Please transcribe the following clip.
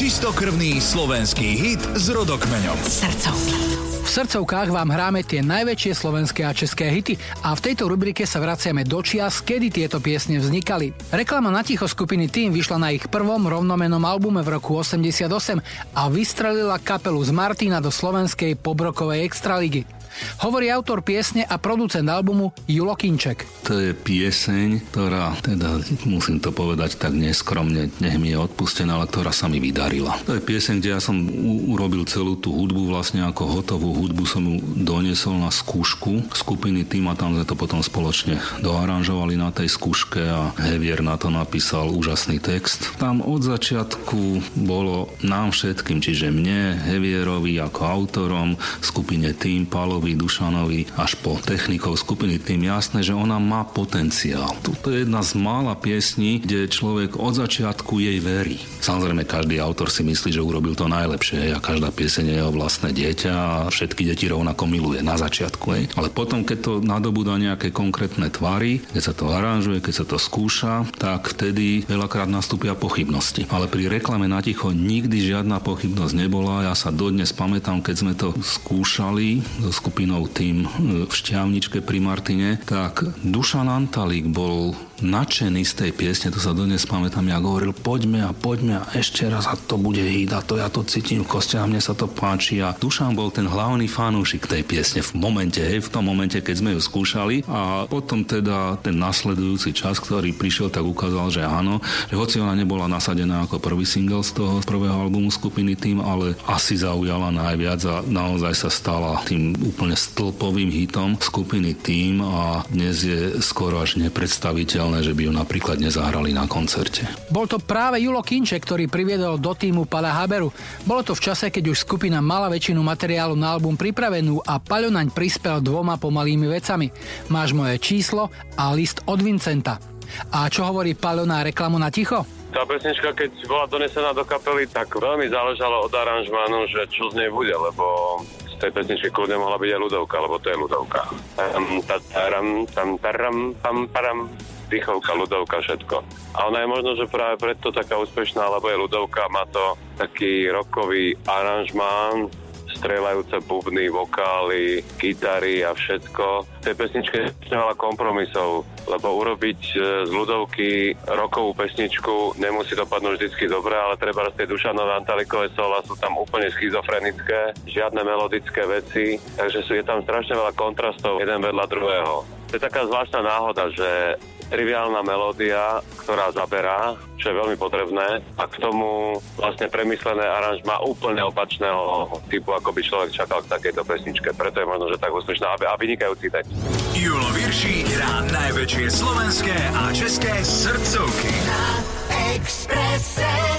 Čistokrvný slovenský hit s rodokmeňom. Srdcovka. V srdcovkách vám hráme tie najväčšie slovenské a české hity a v tejto rubrike sa vraciame do čias, kedy tieto piesne vznikali. Reklama na ticho skupiny Team vyšla na ich prvom rovnomenom albume v roku 88 a vystrelila kapelu z Martina do slovenskej pobrokovej extraligy. Hovorí autor piesne a producent albumu Julo Kinček. To je pieseň, ktorá, teda musím to povedať tak neskromne, nech mi je odpustená, ale ktorá sa mi vydarila. To je pieseň, kde ja som u- urobil celú tú hudbu, vlastne ako hotovú hudbu som ju doniesol na skúšku skupiny tým a tam sme to potom spoločne doaranžovali na tej skúške a Hevier na to napísal úžasný text. Tam od začiatku bolo nám všetkým, čiže mne, Hevierovi ako autorom, skupine Tým, Palovi, Milovi Dušanovi až po technikov skupiny tým jasné, že ona má potenciál. Toto je jedna z mála piesní, kde človek od začiatku jej verí. Samozrejme, každý autor si myslí, že urobil to najlepšie a každá pieseň je jeho vlastné dieťa a všetky deti rovnako miluje na začiatku. Hej. Ale potom, keď to nadobúda nejaké konkrétne tvary, keď sa to aranžuje, keď sa to skúša, tak vtedy veľakrát nastúpia pochybnosti. Ale pri reklame na ticho nikdy žiadna pochybnosť nebola. Ja sa dodnes pamätám, keď sme to skúšali so skupinou tým v Šťavničke pri Martine, tak Dušan Antalík bol nadšený z tej piesne, to sa dodnes pamätám, ja hovoril, poďme a poďme a ešte raz a to bude hit to ja to cítim v koste a mne sa to páči. A Dušan bol ten hlavný fanúšik tej piesne v momente, hej, v tom momente, keď sme ju skúšali. A potom teda ten nasledujúci čas, ktorý prišiel, tak ukázal, že áno, že hoci ona nebola nasadená ako prvý single z toho prvého albumu skupiny tým, ale asi zaujala najviac a naozaj sa stala tým úplne stĺpovým hitom skupiny tým a dnes je skoro až nepredstaviteľ neuveriteľné, že by ju napríklad nezahrali na koncerte. Bol to práve Julo Kinče, ktorý priviedol do týmu Pala Haberu. Bolo to v čase, keď už skupina mala väčšinu materiálu na album pripravenú a Paľo naň prispel dvoma pomalými vecami. Máš moje číslo a list od Vincenta. A čo hovorí Paľo na reklamu na ticho? Tá pesnička, keď bola donesená do kapely, tak veľmi záležalo od aranžmánu, že čo z nej bude, lebo tej pesničky kľudne mohla byť aj ľudovka, lebo to je ľudovka. Tam, tam, tam, tam, tam, tam, dýchovka, ľudovka, všetko. A ona je možno, že práve preto taká úspešná, lebo je ľudovka, má to taký rokový aranžmán, strelajúce bubny, vokály, gitary a všetko. V tej pesničke je veľa kompromisov, lebo urobiť e, z ľudovky rokovú pesničku nemusí dopadnúť vždycky dobre, ale treba z tej Dušanové Antalikové sola sú tam úplne schizofrenické, žiadne melodické veci, takže sú, je tam strašne veľa kontrastov jeden vedľa druhého. To je taká zvláštna náhoda, že triviálna melódia, ktorá zaberá, čo je veľmi potrebné a k tomu vlastne premyslené aranžma úplne opačného typu, ako by človek čakal k takejto pesničke. Preto je možno, že tak úspešná a vynikajúci text. Julo Virší hrá najväčšie slovenské a české srdcovky. Na Expresse.